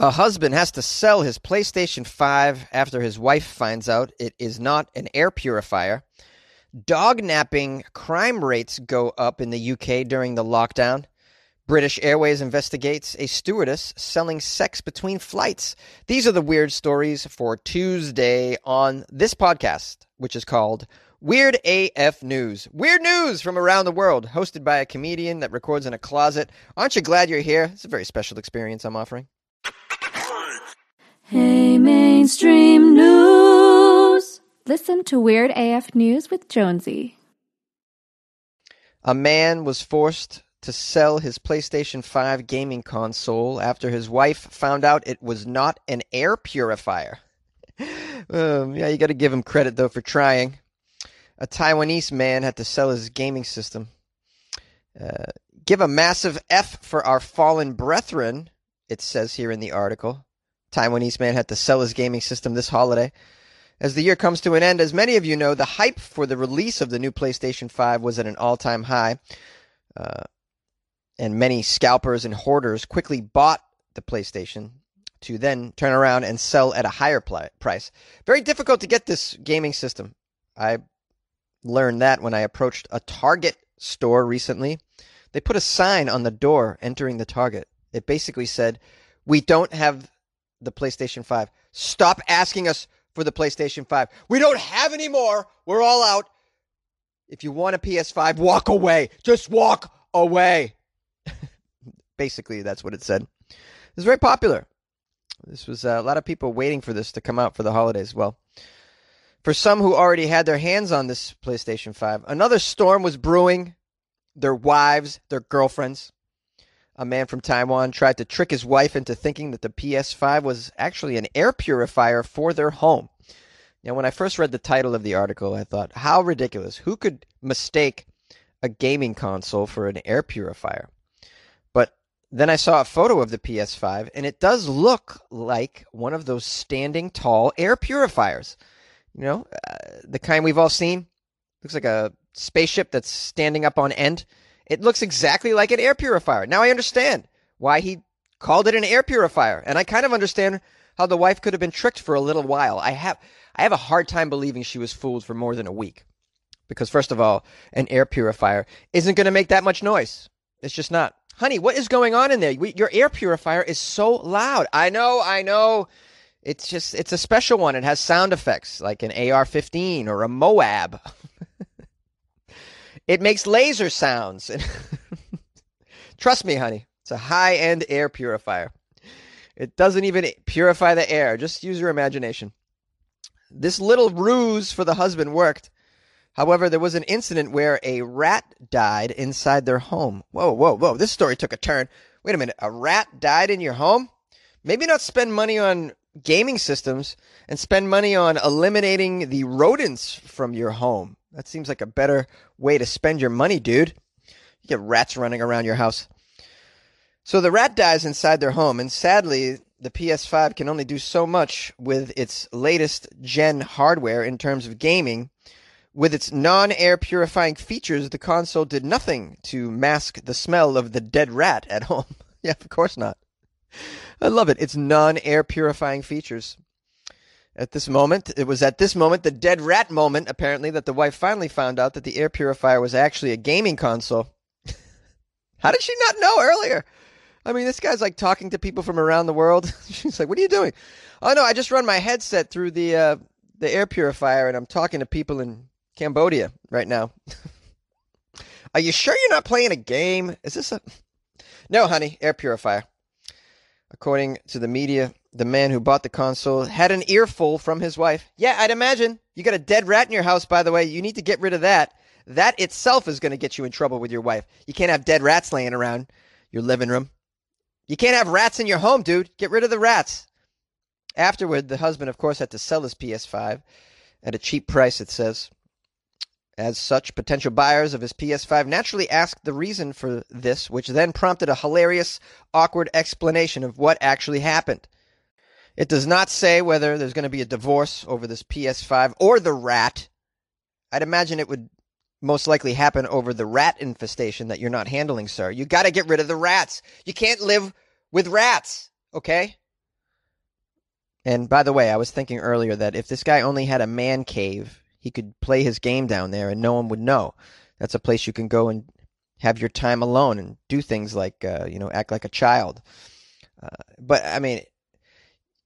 A husband has to sell his PlayStation 5 after his wife finds out it is not an air purifier. Dog napping crime rates go up in the UK during the lockdown. British Airways investigates a stewardess selling sex between flights. These are the weird stories for Tuesday on this podcast, which is called Weird AF News. Weird news from around the world, hosted by a comedian that records in a closet. Aren't you glad you're here? It's a very special experience I'm offering. Hey, mainstream news. Listen to Weird AF News with Jonesy. A man was forced to sell his PlayStation 5 gaming console after his wife found out it was not an air purifier. um, yeah, you got to give him credit, though, for trying. A Taiwanese man had to sell his gaming system. Uh, give a massive F for our fallen brethren, it says here in the article. Taiwanese man had to sell his gaming system this holiday. As the year comes to an end, as many of you know, the hype for the release of the new PlayStation 5 was at an all time high. Uh, and many scalpers and hoarders quickly bought the PlayStation to then turn around and sell at a higher pl- price. Very difficult to get this gaming system. I learned that when I approached a Target store recently. They put a sign on the door entering the Target. It basically said, We don't have the PlayStation 5. Stop asking us for the PlayStation 5. We don't have any more. We're all out. If you want a PS5, walk away. Just walk away. Basically, that's what it said. It was very popular. This was uh, a lot of people waiting for this to come out for the holidays. Well, for some who already had their hands on this PlayStation 5, another storm was brewing. Their wives, their girlfriends. A man from Taiwan tried to trick his wife into thinking that the PS5 was actually an air purifier for their home. Now, when I first read the title of the article, I thought, how ridiculous. Who could mistake a gaming console for an air purifier? But then I saw a photo of the PS5, and it does look like one of those standing tall air purifiers. You know, uh, the kind we've all seen. Looks like a spaceship that's standing up on end. It looks exactly like an air purifier. Now I understand why he called it an air purifier, and I kind of understand how the wife could have been tricked for a little while. I have I have a hard time believing she was fooled for more than a week. Because first of all, an air purifier isn't going to make that much noise. It's just not. Honey, what is going on in there? We, your air purifier is so loud. I know, I know. It's just it's a special one. It has sound effects like an AR-15 or a Moab. it makes laser sounds. Trust me, honey. It's a high-end air purifier. It doesn't even purify the air. Just use your imagination. This little ruse for the husband worked. However, there was an incident where a rat died inside their home. Whoa, whoa, whoa. This story took a turn. Wait a minute. A rat died in your home? Maybe not spend money on gaming systems and spend money on eliminating the rodents from your home. That seems like a better way to spend your money, dude. You get rats running around your house. So the rat dies inside their home, and sadly, the PS5 can only do so much with its latest gen hardware in terms of gaming. With its non air purifying features, the console did nothing to mask the smell of the dead rat at home. yeah, of course not. I love it. It's non air purifying features. At this moment, it was at this moment, the dead rat moment, apparently, that the wife finally found out that the air purifier was actually a gaming console. How did she not know earlier? I mean, this guy's like talking to people from around the world. She's like, "What are you doing?" Oh no, I just run my headset through the uh, the air purifier, and I'm talking to people in Cambodia right now. are you sure you're not playing a game? Is this a? No, honey, air purifier. According to the media, the man who bought the console had an earful from his wife. Yeah, I'd imagine. You got a dead rat in your house, by the way. You need to get rid of that. That itself is going to get you in trouble with your wife. You can't have dead rats laying around your living room. You can't have rats in your home, dude. Get rid of the rats. Afterward, the husband, of course, had to sell his PS5 at a cheap price, it says. As such, potential buyers of his PS5 naturally asked the reason for this, which then prompted a hilarious, awkward explanation of what actually happened. It does not say whether there's going to be a divorce over this PS5 or the rat. I'd imagine it would most likely happen over the rat infestation that you're not handling, sir. You got to get rid of the rats. You can't live with rats, okay? And by the way, I was thinking earlier that if this guy only had a man cave, he could play his game down there and no one would know. That's a place you can go and have your time alone and do things like, uh, you know, act like a child. Uh, but I mean,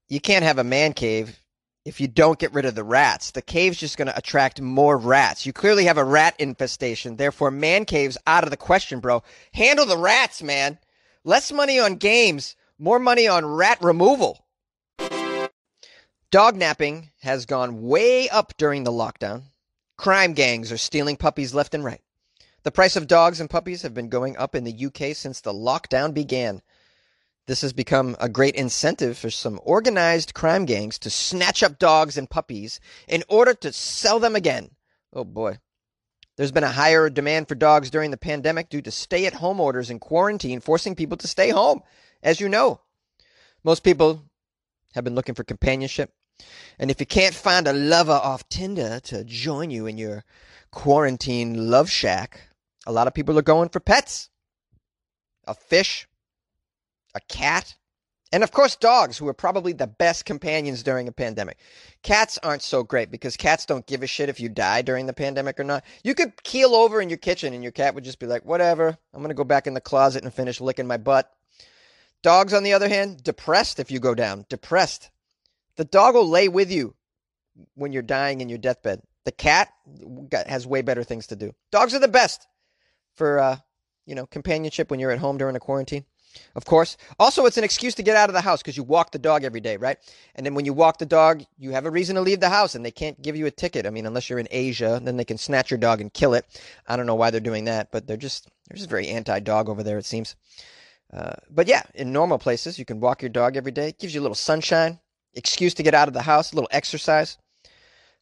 you can't have a man cave if you don't get rid of the rats. The cave's just going to attract more rats. You clearly have a rat infestation. Therefore, man caves out of the question, bro. Handle the rats, man. Less money on games, more money on rat removal. Dog napping has gone way up during the lockdown. Crime gangs are stealing puppies left and right. The price of dogs and puppies have been going up in the UK since the lockdown began. This has become a great incentive for some organized crime gangs to snatch up dogs and puppies in order to sell them again. Oh boy. There's been a higher demand for dogs during the pandemic due to stay at home orders and quarantine forcing people to stay home, as you know. Most people have been looking for companionship. And if you can't find a lover off Tinder to join you in your quarantine love shack, a lot of people are going for pets. A fish, a cat, and of course, dogs, who are probably the best companions during a pandemic. Cats aren't so great because cats don't give a shit if you die during the pandemic or not. You could keel over in your kitchen and your cat would just be like, whatever, I'm going to go back in the closet and finish licking my butt. Dogs, on the other hand, depressed if you go down. Depressed. The dog will lay with you when you're dying in your deathbed. The cat has way better things to do. Dogs are the best for, uh, you know, companionship when you're at home during a quarantine of course. Also, it's an excuse to get out of the house because you walk the dog every day, right? And then when you walk the dog, you have a reason to leave the house and they can't give you a ticket. I mean, unless you're in Asia, then they can snatch your dog and kill it. I don't know why they're doing that, but they're just they're just very anti-dog over there, it seems. Uh, but yeah, in normal places, you can walk your dog every day. It gives you a little sunshine, excuse to get out of the house, a little exercise.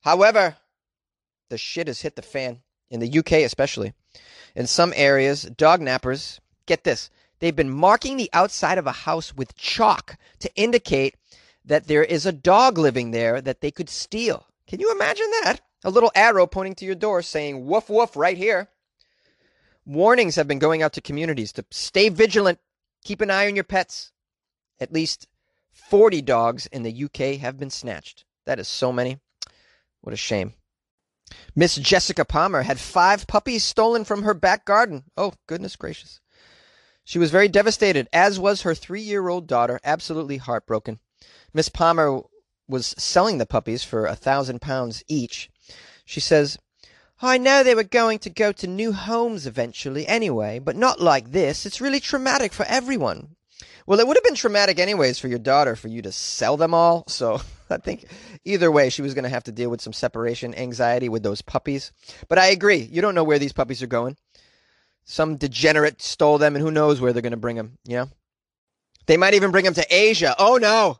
However, the shit has hit the fan in the UK, especially. In some areas, dog nappers get this They've been marking the outside of a house with chalk to indicate that there is a dog living there that they could steal. Can you imagine that? A little arrow pointing to your door saying, woof, woof, right here. Warnings have been going out to communities to stay vigilant, keep an eye on your pets. At least 40 dogs in the UK have been snatched. That is so many. What a shame. Miss Jessica Palmer had five puppies stolen from her back garden. Oh, goodness gracious. She was very devastated, as was her three year old daughter, absolutely heartbroken. Miss Palmer was selling the puppies for a thousand pounds each. She says, I know they were going to go to new homes eventually anyway, but not like this. It's really traumatic for everyone. Well, it would have been traumatic anyways for your daughter for you to sell them all. So I think either way, she was going to have to deal with some separation anxiety with those puppies. But I agree. You don't know where these puppies are going. Some degenerate stole them, and who knows where they're going to bring them. Know, they might even bring them to Asia. Oh no!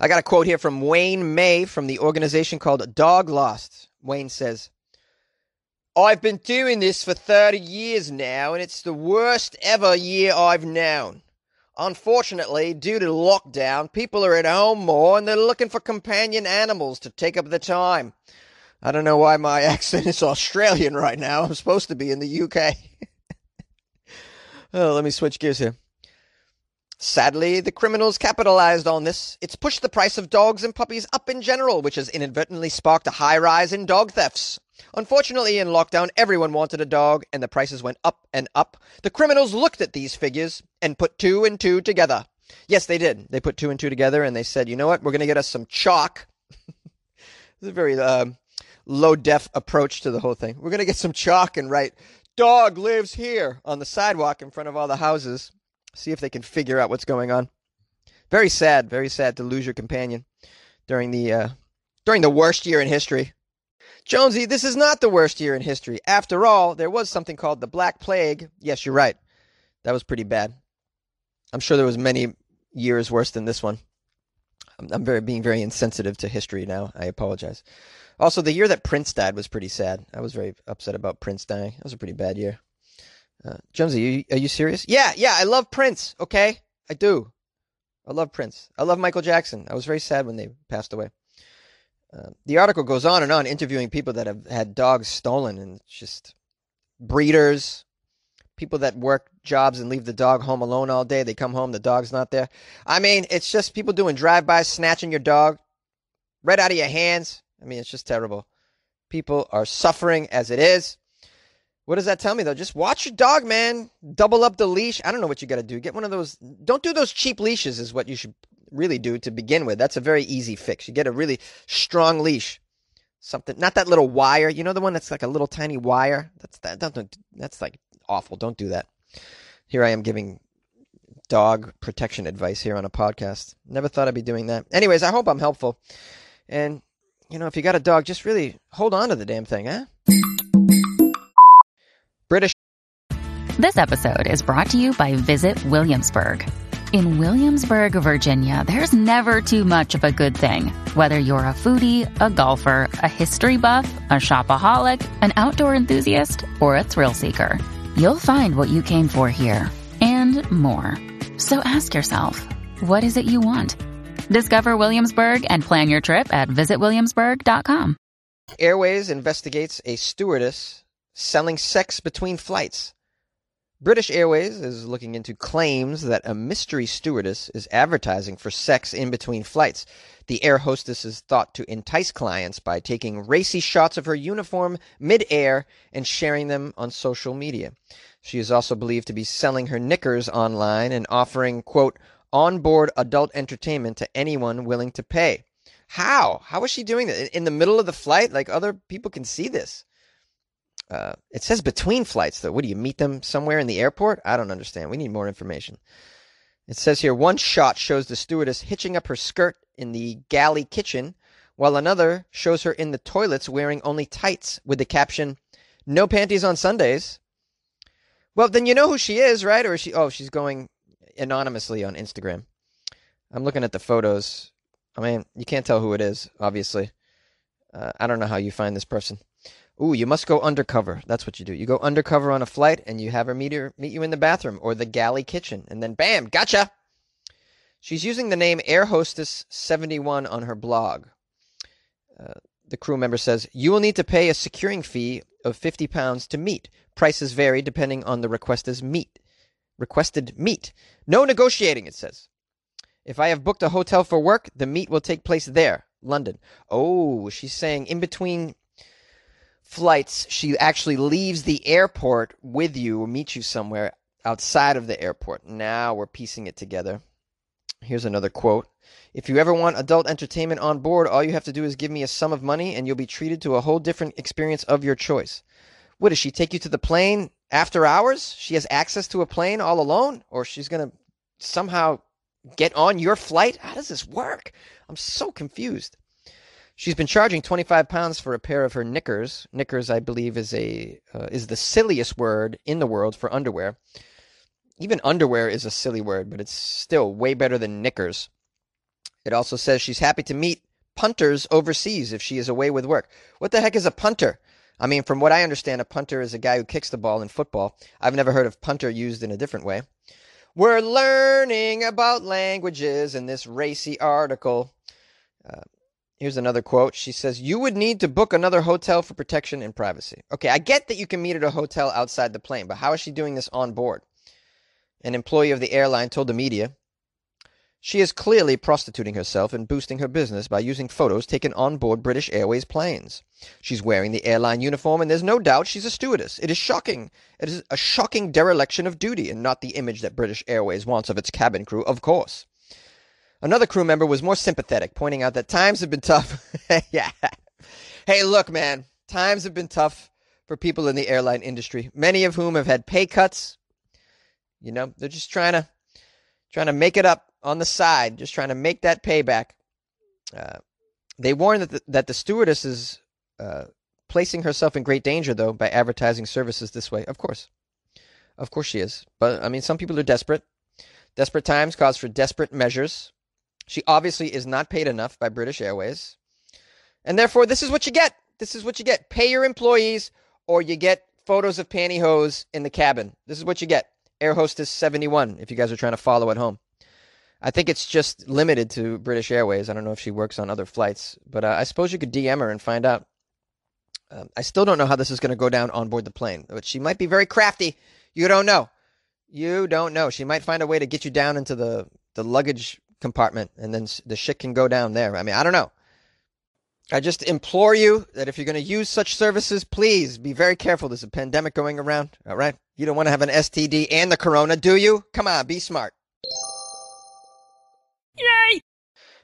I got a quote here from Wayne May from the organization called Dog Lost. Wayne says, I've been doing this for 30 years now, and it's the worst ever year I've known. Unfortunately, due to lockdown, people are at home more and they're looking for companion animals to take up the time. I don't know why my accent is Australian right now. I'm supposed to be in the UK. Oh, let me switch gears here. Sadly, the criminals capitalized on this. It's pushed the price of dogs and puppies up in general, which has inadvertently sparked a high rise in dog thefts. Unfortunately, in lockdown, everyone wanted a dog, and the prices went up and up. The criminals looked at these figures and put two and two together. Yes, they did. They put two and two together, and they said, you know what? We're going to get us some chalk. it's a very uh, low def approach to the whole thing. We're going to get some chalk and write dog lives here on the sidewalk in front of all the houses. See if they can figure out what's going on. Very sad, very sad to lose your companion during the uh, during the worst year in history. Jonesy, this is not the worst year in history. After all, there was something called the Black Plague. Yes, you're right. That was pretty bad. I'm sure there was many years worse than this one. I'm, I'm very being very insensitive to history now. I apologize. Also, the year that Prince died was pretty sad. I was very upset about Prince dying. That was a pretty bad year. Uh, Jonesy, are you, are you serious? Yeah, yeah, I love Prince, okay? I do. I love Prince. I love Michael Jackson. I was very sad when they passed away. Uh, the article goes on and on, interviewing people that have had dogs stolen, and just breeders, People that work jobs and leave the dog home alone all day. They come home, the dog's not there. I mean, it's just people doing drive-by, snatching your dog right out of your hands. I mean, it's just terrible. People are suffering as it is. What does that tell me though? Just watch your dog, man. Double up the leash. I don't know what you got to do. Get one of those. Don't do those cheap leashes. Is what you should really do to begin with. That's a very easy fix. You get a really strong leash. Something, not that little wire. You know the one that's like a little tiny wire. That's that. Don't, that's like awful. Don't do that. Here I am giving dog protection advice here on a podcast. Never thought I'd be doing that. Anyways, I hope I'm helpful. And you know, if you got a dog, just really hold on to the damn thing, huh? British. This episode is brought to you by Visit Williamsburg. In Williamsburg, Virginia, there's never too much of a good thing. Whether you're a foodie, a golfer, a history buff, a shopaholic, an outdoor enthusiast, or a thrill seeker, you'll find what you came for here and more. So ask yourself, what is it you want? Discover Williamsburg and plan your trip at visitwilliamsburg.com. Airways investigates a stewardess selling sex between flights. British Airways is looking into claims that a mystery stewardess is advertising for sex in between flights. The air hostess is thought to entice clients by taking racy shots of her uniform mid-air and sharing them on social media. She is also believed to be selling her knickers online and offering, quote, onboard adult entertainment to anyone willing to pay. How? How is she doing that? In the middle of the flight? Like other people can see this. Uh, it says between flights, though. What do you meet them somewhere in the airport? I don't understand. We need more information. It says here one shot shows the stewardess hitching up her skirt in the galley kitchen, while another shows her in the toilets wearing only tights with the caption, No panties on Sundays. Well, then you know who she is, right? Or is she, oh, she's going anonymously on Instagram. I'm looking at the photos. I mean, you can't tell who it is, obviously. Uh, I don't know how you find this person. Ooh, you must go undercover. That's what you do. You go undercover on a flight and you have her meet, her, meet you in the bathroom or the galley kitchen. And then bam, gotcha. She's using the name Air Hostess 71 on her blog. Uh, the crew member says, You will need to pay a securing fee of £50 to meet. Prices vary depending on the requested meet. Requested meet. No negotiating, it says. If I have booked a hotel for work, the meet will take place there, London. Oh, she's saying in between flights, she actually leaves the airport with you or meets you somewhere outside of the airport. Now we're piecing it together. Here's another quote. If you ever want adult entertainment on board, all you have to do is give me a sum of money and you'll be treated to a whole different experience of your choice. What does she take you to the plane after hours? She has access to a plane all alone? Or she's going to somehow get on your flight? How does this work? I'm so confused. She's been charging 25 pounds for a pair of her knickers. Knickers, I believe, is a uh, is the silliest word in the world for underwear. Even underwear is a silly word, but it's still way better than knickers. It also says she's happy to meet punters overseas if she is away with work. What the heck is a punter? I mean, from what I understand, a punter is a guy who kicks the ball in football. I've never heard of punter used in a different way. We're learning about languages in this racy article. Uh, Here's another quote. She says, You would need to book another hotel for protection and privacy. Okay, I get that you can meet at a hotel outside the plane, but how is she doing this on board? An employee of the airline told the media, She is clearly prostituting herself and boosting her business by using photos taken on board British Airways planes. She's wearing the airline uniform, and there's no doubt she's a stewardess. It is shocking. It is a shocking dereliction of duty, and not the image that British Airways wants of its cabin crew, of course. Another crew member was more sympathetic, pointing out that times have been tough. yeah. Hey, look, man, times have been tough for people in the airline industry, many of whom have had pay cuts. You know, they're just trying to trying to make it up on the side, just trying to make that payback. Uh, they warn that the, that the stewardess is uh, placing herself in great danger, though, by advertising services this way. Of course, of course she is. But I mean, some people are desperate. Desperate times cause for desperate measures. She obviously is not paid enough by British Airways. And therefore, this is what you get. This is what you get. Pay your employees, or you get photos of pantyhose in the cabin. This is what you get. Air Hostess 71, if you guys are trying to follow at home. I think it's just limited to British Airways. I don't know if she works on other flights, but uh, I suppose you could DM her and find out. Um, I still don't know how this is going to go down on board the plane, but she might be very crafty. You don't know. You don't know. She might find a way to get you down into the, the luggage compartment and then the shit can go down there. I mean, I don't know. I just implore you that if you're going to use such services, please be very careful. There's a pandemic going around. All right. You don't want to have an STD and the corona, do you? Come on, be smart.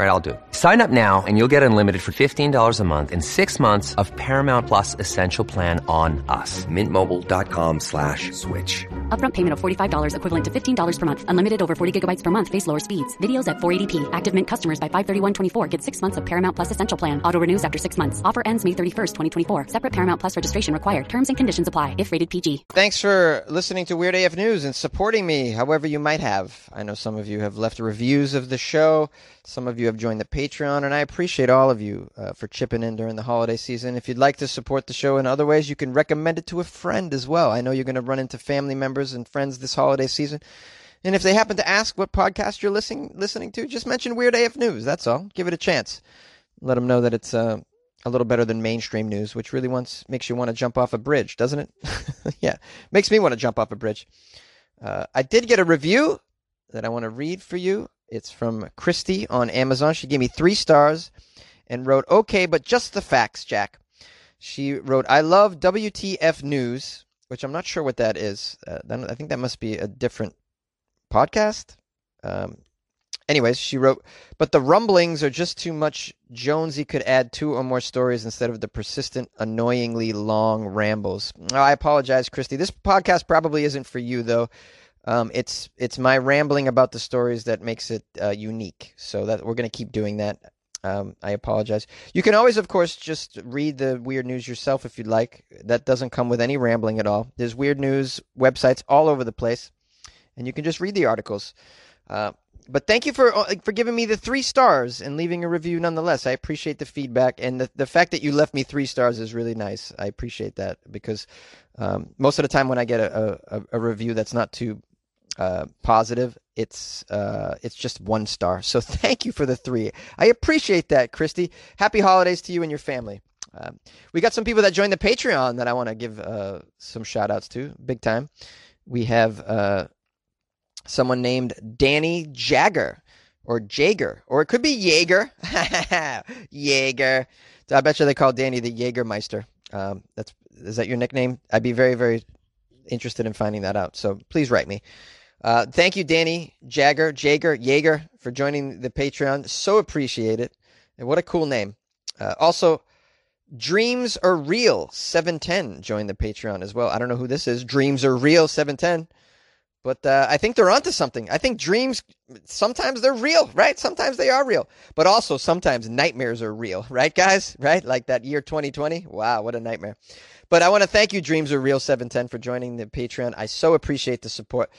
All right, I'll do it. Sign up now and you'll get unlimited for $15 a month and six months of Paramount Plus Essential Plan on us. Mintmobile.com slash switch. Upfront payment of $45 equivalent to $15 per month. Unlimited over 40 gigabytes per month. Face lower speeds. Videos at 480p. Active Mint customers by 531.24 get six months of Paramount Plus Essential Plan. Auto renews after six months. Offer ends May 31st, 2024. Separate Paramount Plus registration required. Terms and conditions apply if rated PG. Thanks for listening to Weird AF News and supporting me however you might have. I know some of you have left reviews of the show. Some of you have joined the Patreon, and I appreciate all of you uh, for chipping in during the holiday season. If you'd like to support the show in other ways, you can recommend it to a friend as well. I know you're going to run into family members and friends this holiday season. And if they happen to ask what podcast you're listening listening to, just mention Weird AF News. That's all. Give it a chance. Let them know that it's uh, a little better than mainstream news, which really wants makes you want to jump off a bridge, doesn't it? yeah, makes me want to jump off a bridge. Uh, I did get a review that I want to read for you. It's from Christy on Amazon. She gave me three stars and wrote, "Okay, but just the facts, Jack." She wrote, "I love WTF News." Which I'm not sure what that is. Uh, I think that must be a different podcast. Um, anyways, she wrote, but the rumblings are just too much. Jonesy could add two or more stories instead of the persistent, annoyingly long rambles. Oh, I apologize, Christy. This podcast probably isn't for you, though. Um, it's it's my rambling about the stories that makes it uh, unique. So that we're going to keep doing that. Um, I apologize. You can always, of course, just read the weird news yourself if you'd like. That doesn't come with any rambling at all. There's weird news websites all over the place, and you can just read the articles. Uh, but thank you for uh, for giving me the three stars and leaving a review nonetheless. I appreciate the feedback and the the fact that you left me three stars is really nice. I appreciate that because um, most of the time when I get a, a, a review that's not too uh, positive, it's uh, it's just one star. So thank you for the three. I appreciate that, Christy. Happy holidays to you and your family. Um, we got some people that joined the Patreon that I want to give uh, some shout outs to, big time. We have uh, someone named Danny Jagger or Jager, or it could be Jaeger. Jaeger. I bet you they call Danny the Jaegermeister. Um, that's is that your nickname? I'd be very very interested in finding that out. So please write me. Uh, thank you, Danny Jagger, Jager, Jaeger, for joining the Patreon. So appreciate it. And what a cool name. Uh, also, Dreams Are Real 710 joined the Patreon as well. I don't know who this is. Dreams Are Real 710. But uh, I think they're onto something. I think dreams, sometimes they're real, right? Sometimes they are real. But also sometimes nightmares are real, right, guys? Right? Like that year 2020. Wow, what a nightmare. But I want to thank you, Dreams Are Real 710, for joining the Patreon. I so appreciate the support.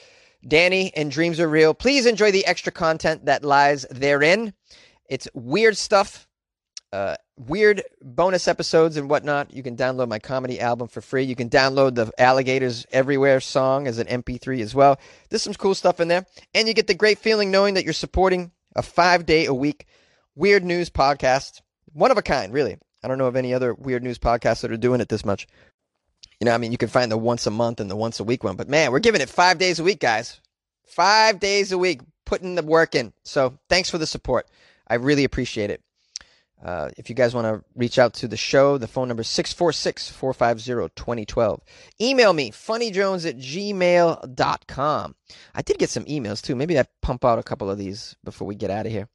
Danny and Dreams Are Real. Please enjoy the extra content that lies therein. It's weird stuff, uh, weird bonus episodes and whatnot. You can download my comedy album for free. You can download the Alligators Everywhere song as an MP3 as well. There's some cool stuff in there. And you get the great feeling knowing that you're supporting a five day a week weird news podcast. One of a kind, really. I don't know of any other weird news podcasts that are doing it this much. You know, I mean, you can find the once a month and the once a week one, but man, we're giving it five days a week, guys. Five days a week, putting the work in. So thanks for the support. I really appreciate it. Uh, if you guys want to reach out to the show, the phone number is 646 450 2012. Email me, funnyjones at gmail.com. I did get some emails too. Maybe I pump out a couple of these before we get out of here.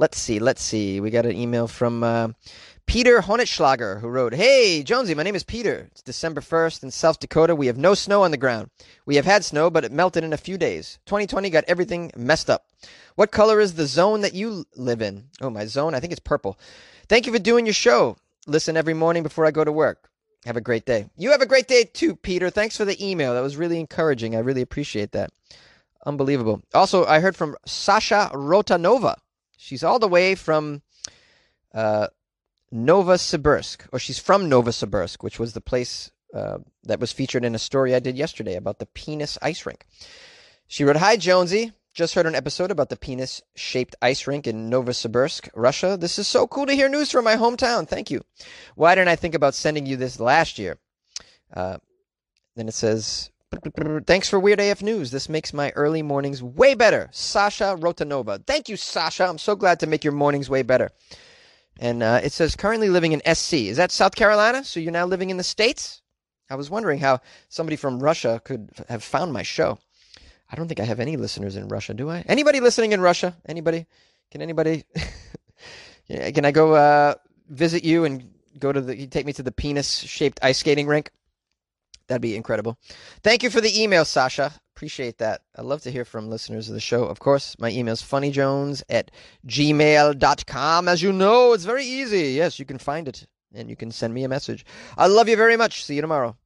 Let's see, let's see. We got an email from uh, Peter Honetschlager, who wrote, Hey, Jonesy, my name is Peter. It's December 1st in South Dakota. We have no snow on the ground. We have had snow, but it melted in a few days. 2020 got everything messed up. What color is the zone that you live in? Oh, my zone? I think it's purple. Thank you for doing your show. Listen every morning before I go to work. Have a great day. You have a great day too, Peter. Thanks for the email. That was really encouraging. I really appreciate that. Unbelievable. Also, I heard from Sasha Rotanova. She's all the way from uh, Novosibirsk, or she's from Novosibirsk, which was the place uh, that was featured in a story I did yesterday about the penis ice rink. She wrote, Hi, Jonesy. Just heard an episode about the penis shaped ice rink in Novosibirsk, Russia. This is so cool to hear news from my hometown. Thank you. Why didn't I think about sending you this last year? Uh, then it says, Thanks for Weird AF News. This makes my early mornings way better. Sasha Rotanova. Thank you, Sasha. I'm so glad to make your mornings way better. And uh, it says currently living in SC. Is that South Carolina? So you're now living in the States? I was wondering how somebody from Russia could have found my show. I don't think I have any listeners in Russia, do I? Anybody listening in Russia? Anybody? Can anybody? Can I go uh, visit you and go to the? You take me to the penis-shaped ice skating rink. That'd be incredible. Thank you for the email, Sasha. Appreciate that. I love to hear from listeners of the show. Of course, my email is funnyjones at gmail.com. As you know, it's very easy. Yes, you can find it and you can send me a message. I love you very much. See you tomorrow.